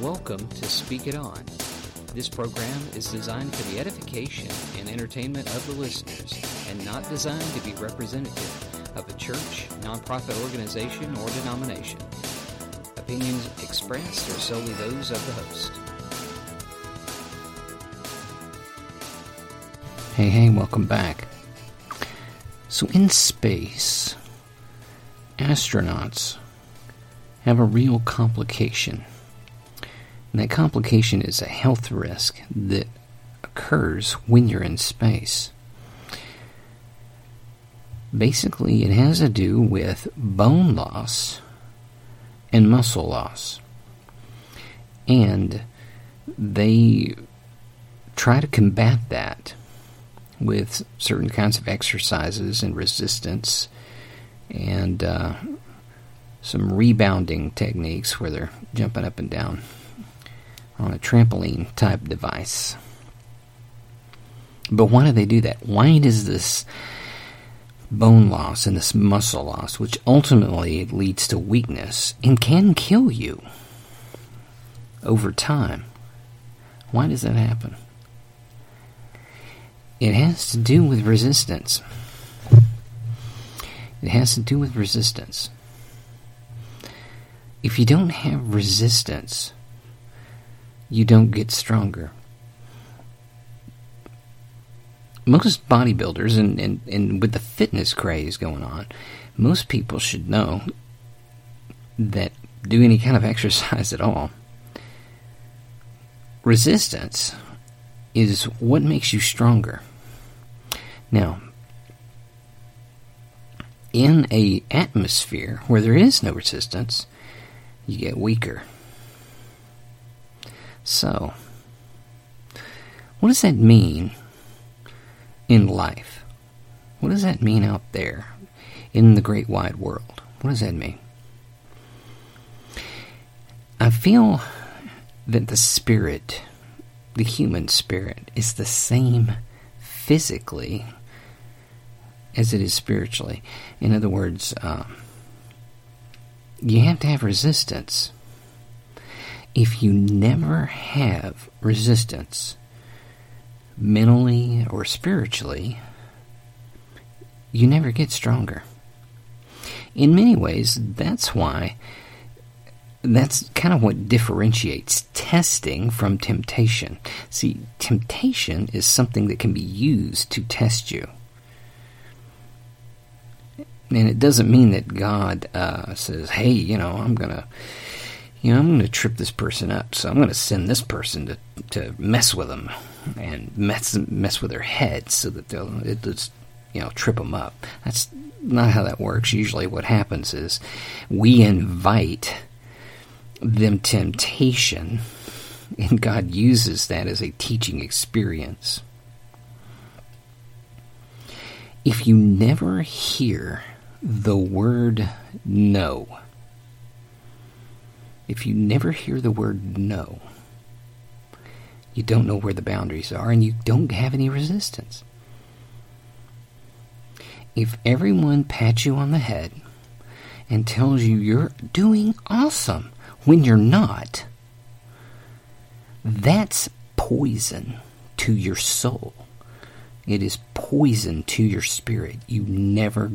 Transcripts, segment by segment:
Welcome to Speak It On. This program is designed for the edification and entertainment of the listeners and not designed to be representative of a church, nonprofit organization, or denomination. Opinions expressed are solely those of the host. Hey, hey, welcome back. So, in space, astronauts have a real complication. And that complication is a health risk that occurs when you're in space. Basically, it has to do with bone loss and muscle loss. And they try to combat that with certain kinds of exercises and resistance and uh, some rebounding techniques where they're jumping up and down on a trampoline type device. But why do they do that? Why does this bone loss and this muscle loss, which ultimately leads to weakness and can kill you over time, why does that happen? It has to do with resistance. It has to do with resistance. If you don't have resistance, you don't get stronger. Most bodybuilders, and, and, and with the fitness craze going on, most people should know that do any kind of exercise at all. Resistance is what makes you stronger. Now, in a atmosphere where there is no resistance, you get weaker. So, what does that mean in life? What does that mean out there in the great wide world? What does that mean? I feel that the spirit, the human spirit, is the same physically as it is spiritually. In other words, um, you have to have resistance. If you never have resistance, mentally or spiritually, you never get stronger. In many ways, that's why that's kind of what differentiates testing from temptation. See, temptation is something that can be used to test you. And it doesn't mean that God uh, says, hey, you know, I'm going to. You know, I'm going to trip this person up, so I'm going to send this person to to mess with them and mess mess with their head so that they'll it just you know trip them up. That's not how that works. Usually, what happens is we invite them temptation, and God uses that as a teaching experience. If you never hear the word no, if you never hear the word no, you don't know where the boundaries are and you don't have any resistance. If everyone pats you on the head and tells you you're doing awesome when you're not, that's poison to your soul. It is poison to your spirit. You never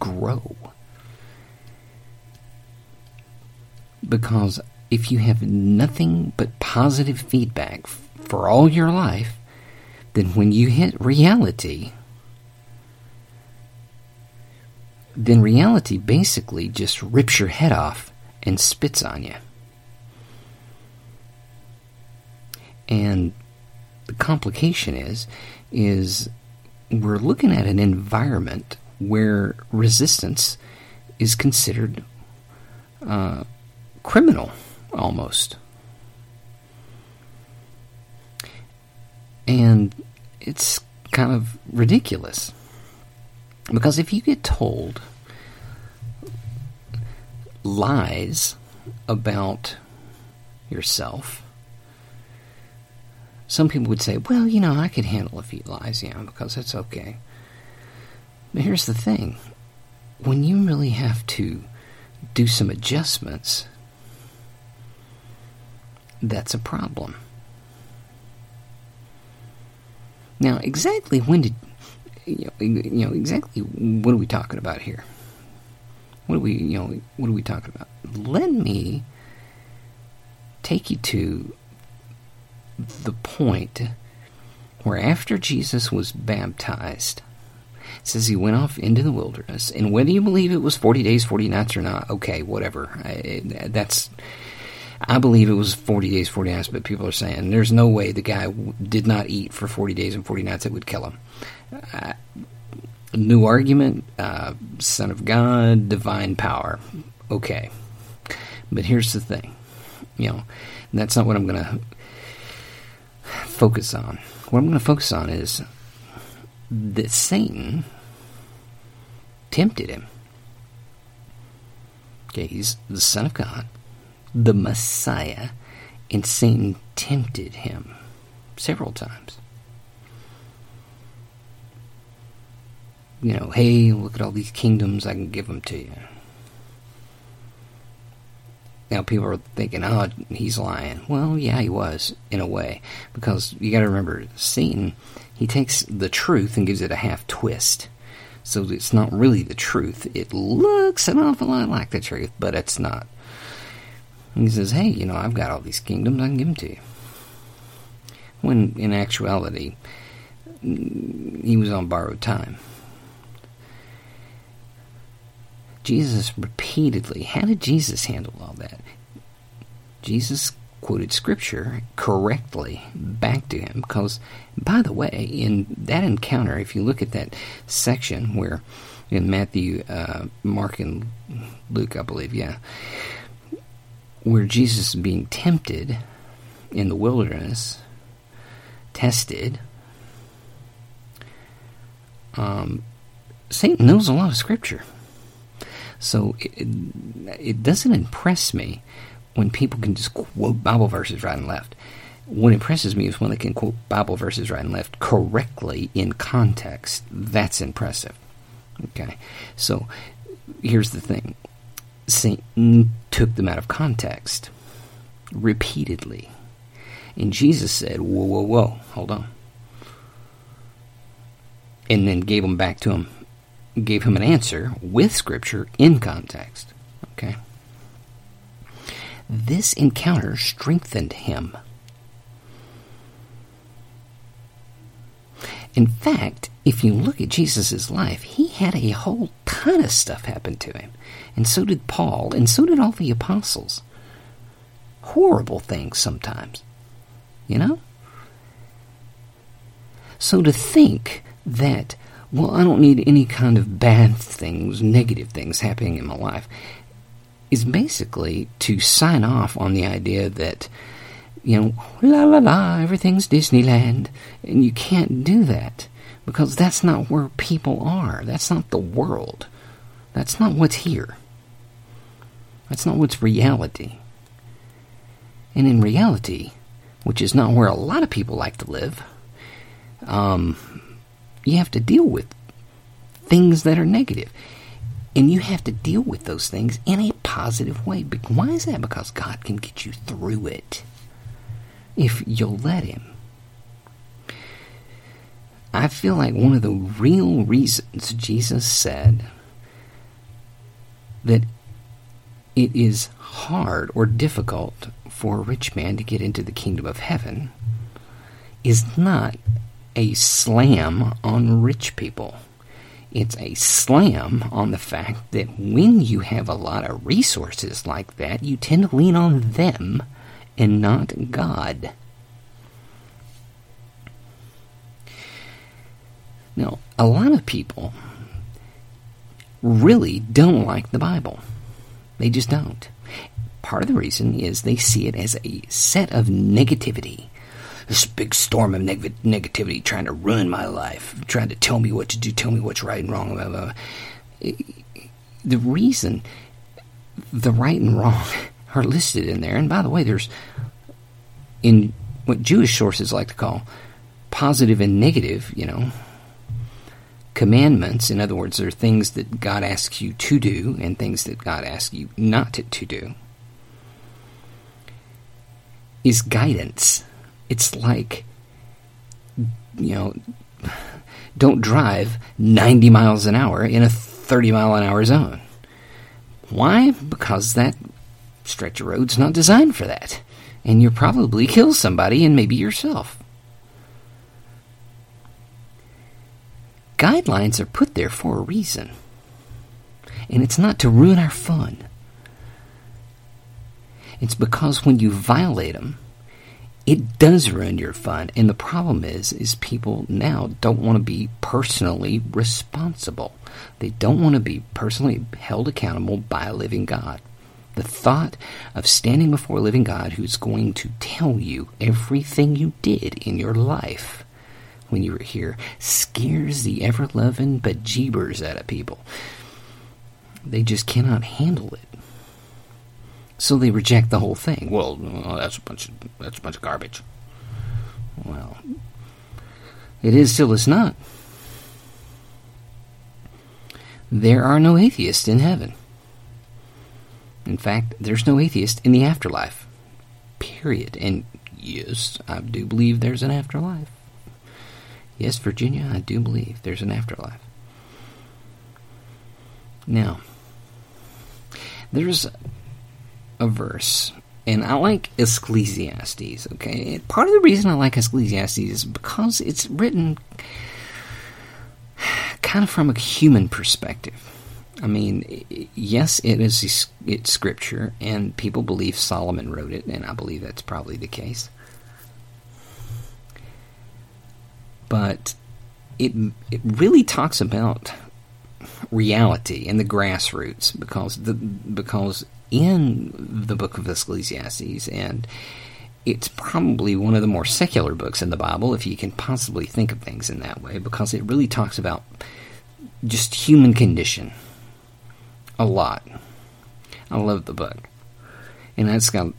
grow. Because if you have nothing but positive feedback for all your life, then when you hit reality, then reality basically just rips your head off and spits on you. And the complication is is we're looking at an environment where resistance is considered uh, criminal almost. And it's kind of ridiculous. Because if you get told lies about yourself, some people would say, well, you know, I could handle a few lies, yeah, because it's okay. But here's the thing when you really have to do some adjustments, that's a problem. Now, exactly when did you know, you know exactly what are we talking about here? What are we you know what are we talking about? Let me take you to the point where after Jesus was baptized, says he went off into the wilderness, and whether you believe it was forty days, forty nights, or not, okay, whatever. I, that's I believe it was 40 days, 40 nights, but people are saying there's no way the guy w- did not eat for 40 days and 40 nights. It would kill him. Uh, new argument, uh, Son of God, divine power. Okay. But here's the thing. You know, that's not what I'm going to focus on. What I'm going to focus on is that Satan tempted him. Okay, he's the Son of God the Messiah, and Satan tempted him several times. You know, hey, look at all these kingdoms, I can give them to you. Now, people are thinking, oh, he's lying. Well, yeah, he was, in a way. Because you got to remember, Satan, he takes the truth and gives it a half twist. So it's not really the truth. It looks an awful lot like the truth, but it's not. He says, hey, you know, I've got all these kingdoms, I can give them to you. When in actuality, he was on borrowed time. Jesus repeatedly, how did Jesus handle all that? Jesus quoted scripture correctly back to him because, by the way, in that encounter, if you look at that section where in Matthew, uh, Mark, and Luke, I believe, yeah, where Jesus is being tempted in the wilderness, tested. Um, Satan knows a lot of scripture. So it, it doesn't impress me when people can just quote Bible verses right and left. What impresses me is when they can quote Bible verses right and left correctly in context. That's impressive. Okay, so here's the thing took them out of context repeatedly. And Jesus said, Whoa, whoa, whoa, hold on. And then gave them back to him, gave him an answer with Scripture in context. Okay? This encounter strengthened him. In fact, if you look at Jesus' life, he had a whole ton of stuff happen to him. And so did Paul, and so did all the apostles. Horrible things sometimes. You know? So to think that, well, I don't need any kind of bad things, negative things happening in my life, is basically to sign off on the idea that, you know, la la la, everything's Disneyland. And you can't do that because that's not where people are. That's not the world. That's not what's here. That's not what's reality. And in reality, which is not where a lot of people like to live, um, you have to deal with things that are negative. And you have to deal with those things in a positive way. Why is that? Because God can get you through it if you'll let Him. I feel like one of the real reasons Jesus said that it is hard or difficult for a rich man to get into the kingdom of heaven is not a slam on rich people. It's a slam on the fact that when you have a lot of resources like that, you tend to lean on them and not God. Now, a lot of people really don't like the Bible. They just don't. Part of the reason is they see it as a set of negativity. This big storm of neg- negativity trying to ruin my life, trying to tell me what to do, tell me what's right and wrong. Blah, blah, blah. The reason the right and wrong are listed in there, and by the way, there's in what Jewish sources like to call positive and negative, you know, commandments, in other words, are things that God asks you to do and things that God asks you not to, to do. is guidance. It's like, you know, don't drive 90 miles an hour in a 30 mile an hour zone. Why? Because that stretch of road's not designed for that. And you'll probably kill somebody and maybe yourself. Guidelines are put there for a reason. And it's not to ruin our fun. It's because when you violate them, it does ruin your fun. And the problem is, is people now don't want to be personally responsible. They don't want to be personally held accountable by a living God. The thought of standing before a living God who's going to tell you everything you did in your life when you were here scares the ever loving bejeebers out of people. They just cannot handle it. So they reject the whole thing. Well, well, that's a bunch of that's a bunch of garbage. Well, it is still it's not. There are no atheists in heaven. In fact, there's no atheist in the afterlife. Period. And yes, I do believe there's an afterlife. Yes, Virginia, I do believe there's an afterlife. Now, there's a verse, and I like Ecclesiastes, okay? Part of the reason I like Ecclesiastes is because it's written kind of from a human perspective. I mean, yes, it is it's scripture, and people believe Solomon wrote it, and I believe that's probably the case. But it it really talks about reality and the grassroots because the because in the book of Ecclesiastes, and it's probably one of the more secular books in the Bible, if you can possibly think of things in that way, because it really talks about just human condition a lot. I love the book, and that's got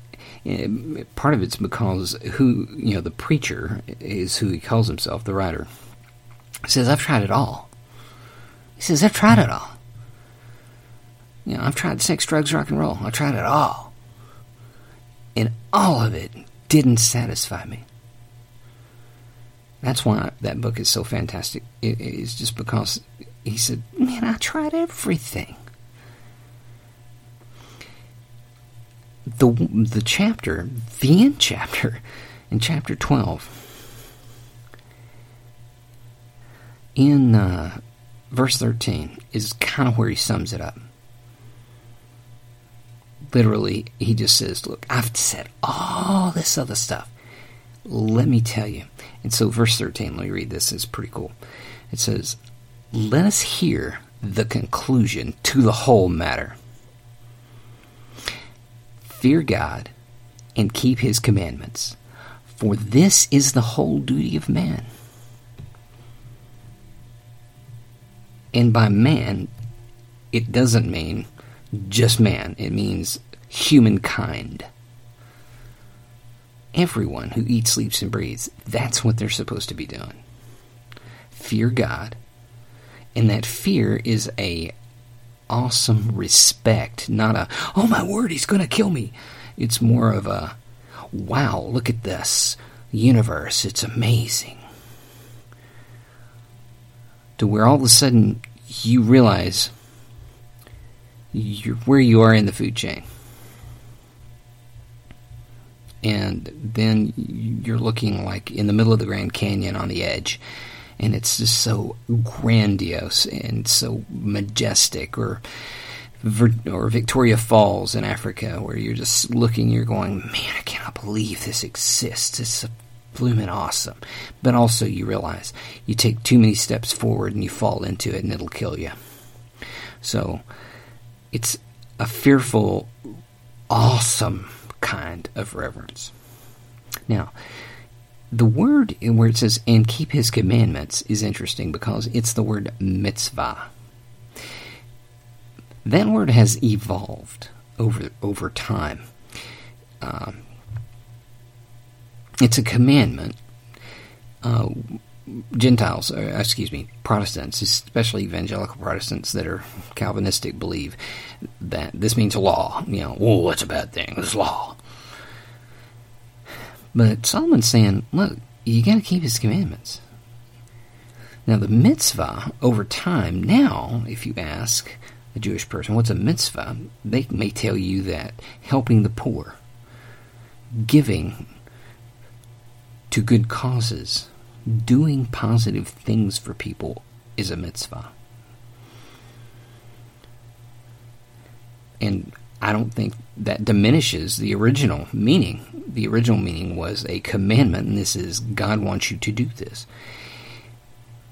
Uh, part of it's because who you know the preacher is who he calls himself, the writer. He says, "I've tried it all." He says, "I've tried it all." You know, I've tried sex, drugs, rock and roll. I tried it all. And all of it didn't satisfy me. That's why that book is so fantastic. It is just because he said, Man, I tried everything. The, the chapter, the end chapter, in chapter 12, in uh, verse 13, is kind of where he sums it up literally, he just says, Look, I've said all this other stuff. Let me tell you. And so, verse 13, let me read this, it's pretty cool. It says, Let us hear the conclusion to the whole matter. Fear God and keep his commandments, for this is the whole duty of man. And by man, it doesn't mean just man, it means humankind. Everyone who eats, sleeps, and breathes, that's what they're supposed to be doing. Fear God. And that fear is a awesome respect, not a, oh my word, he's going to kill me. It's more of a, wow, look at this universe, it's amazing. To where all of a sudden you realize where you are in the food chain. And then you're looking like in the middle of the Grand Canyon on the edge. And it's just so grandiose and so majestic. Or, or Victoria Falls in Africa, where you're just looking, you're going, man, I cannot believe this exists. It's a blooming awesome. But also, you realize you take too many steps forward and you fall into it and it'll kill you. So, it's a fearful, awesome kind of reverence. Now, the word where it says, and keep his commandments, is interesting because it's the word mitzvah. That word has evolved over, over time. Uh, it's a commandment. Uh, Gentiles, uh, excuse me, Protestants, especially evangelical Protestants that are Calvinistic, believe that this means law. You know, oh, that's a bad thing. It's law. But Solomon's saying, look, you got to keep his commandments. Now, the mitzvah, over time, now, if you ask a Jewish person, what's a mitzvah? They may tell you that helping the poor, giving to good causes, doing positive things for people is a mitzvah. And I don't think that diminishes the original meaning. The original meaning was a commandment, and this is God wants you to do this.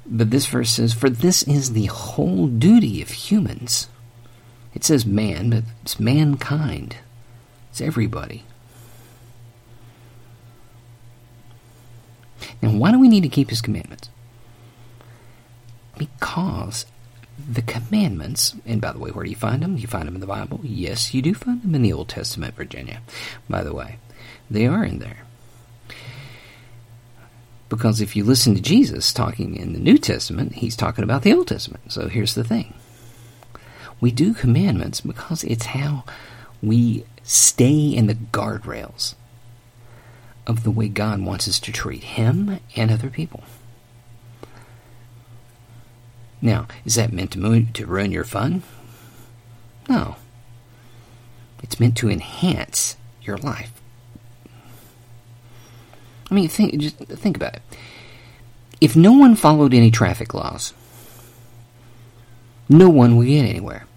But this verse says, For this is the whole duty of humans. It says man, but it's mankind. It's everybody. Now, why do we need to keep his commandments? Because the commandments, and by the way, where do you find them? You find them in the Bible? Yes, you do find them in the Old Testament, Virginia. By the way, they are in there. Because if you listen to Jesus talking in the New Testament, he's talking about the Old Testament. So here's the thing we do commandments because it's how we stay in the guardrails of the way God wants us to treat Him and other people. Now, is that meant to, to ruin your fun? No. It's meant to enhance your life. I mean, think just think about it. If no one followed any traffic laws, no one would get anywhere.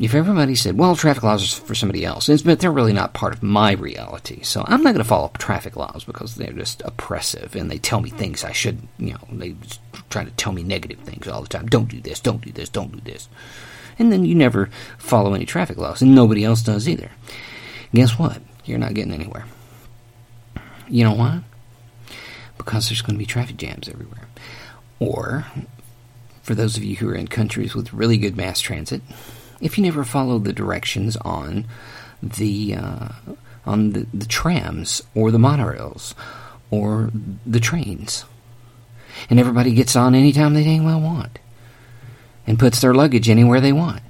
If everybody said, well, traffic laws are for somebody else, but they're really not part of my reality, so I'm not going to follow traffic laws because they're just oppressive and they tell me things I should, you know, they try to tell me negative things all the time. Don't do this, don't do this, don't do this. And then you never follow any traffic laws, and nobody else does either. Guess what? You're not getting anywhere. You know why? Because there's going to be traffic jams everywhere. Or, for those of you who are in countries with really good mass transit, if you never follow the directions on the uh, on the, the trams or the monorails or the trains. And everybody gets on anytime they dang well want. And puts their luggage anywhere they want.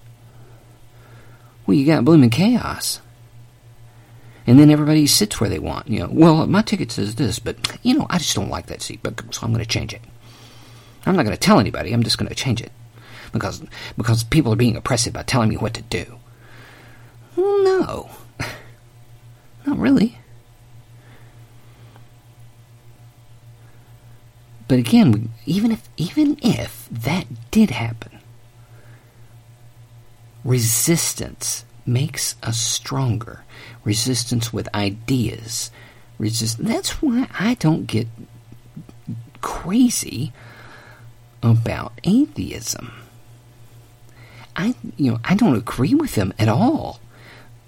Well, you got blooming chaos. And then everybody sits where they want. You know, well, my ticket says this, but, you know, I just don't like that seat, but so I'm going to change it. I'm not going to tell anybody, I'm just going to change it because because people are being oppressive by telling me what to do. No, not really. But again, even if even if that did happen, resistance makes us stronger. Resistance with ideas. Resist. That's why I don't get crazy about atheism. I you know I don't agree with them at all.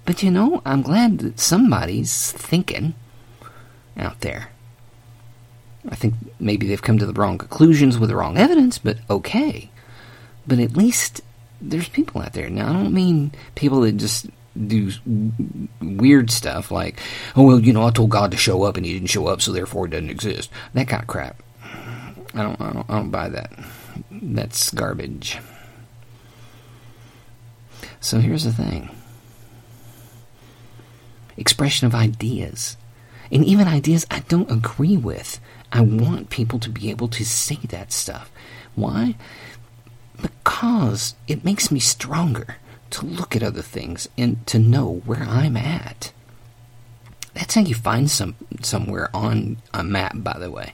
But you know, I'm glad that somebody's thinking out there. I think maybe they've come to the wrong conclusions with the wrong evidence, but okay. But at least there's people out there. Now, I don't mean people that just do weird stuff like, oh, well, you know, I told God to show up and he didn't show up, so therefore it doesn't exist. That kind of crap. I don't, I don't, I don't buy that. That's garbage. So here's the thing expression of ideas. And even ideas I don't agree with. I want people to be able to say that stuff. Why? Because it makes me stronger to look at other things and to know where I'm at. That's how you find some somewhere on a map, by the way.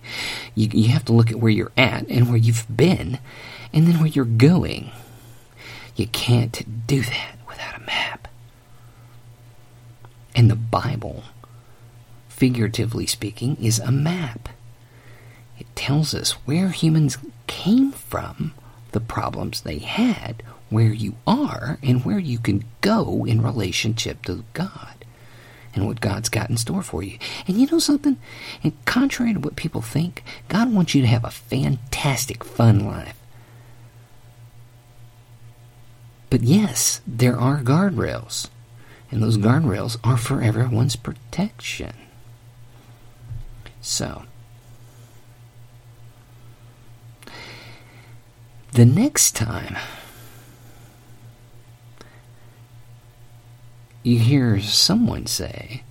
You, you have to look at where you're at and where you've been, and then where you're going. You can't do that without a map. And the Bible, figuratively speaking, is a map. It tells us where humans came from, the problems they had, where you are, and where you can go in relationship to God and what God's got in store for you. And you know something? And contrary to what people think, God wants you to have a fantastic, fun life. But yes, there are guardrails. And those guardrails are for everyone's protection. So, the next time you hear someone say,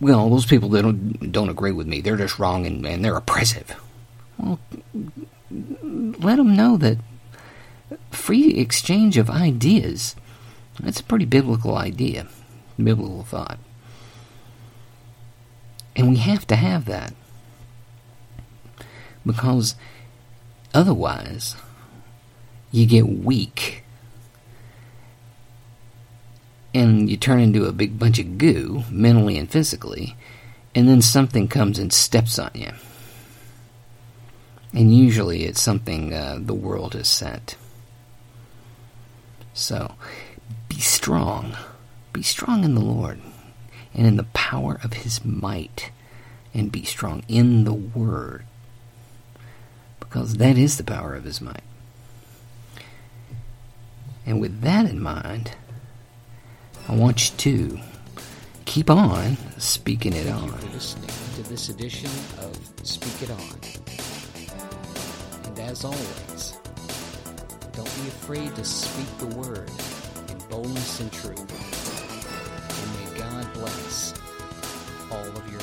well, those people that don't, don't agree with me, they're just wrong and, and they're oppressive. Well, let them know that free exchange of ideas, that's a pretty biblical idea, biblical thought. And we have to have that. Because otherwise, you get weak. And you turn into a big bunch of goo, mentally and physically, and then something comes and steps on you. And usually it's something uh, the world has sent. So, be strong. Be strong in the Lord and in the power of his might. And be strong in the Word. Because that is the power of his might. And with that in mind, I want you to keep on speaking it on. Thank you for listening to this edition of Speak It On. And as always, don't be afraid to speak the word in boldness and truth. And may God bless all of your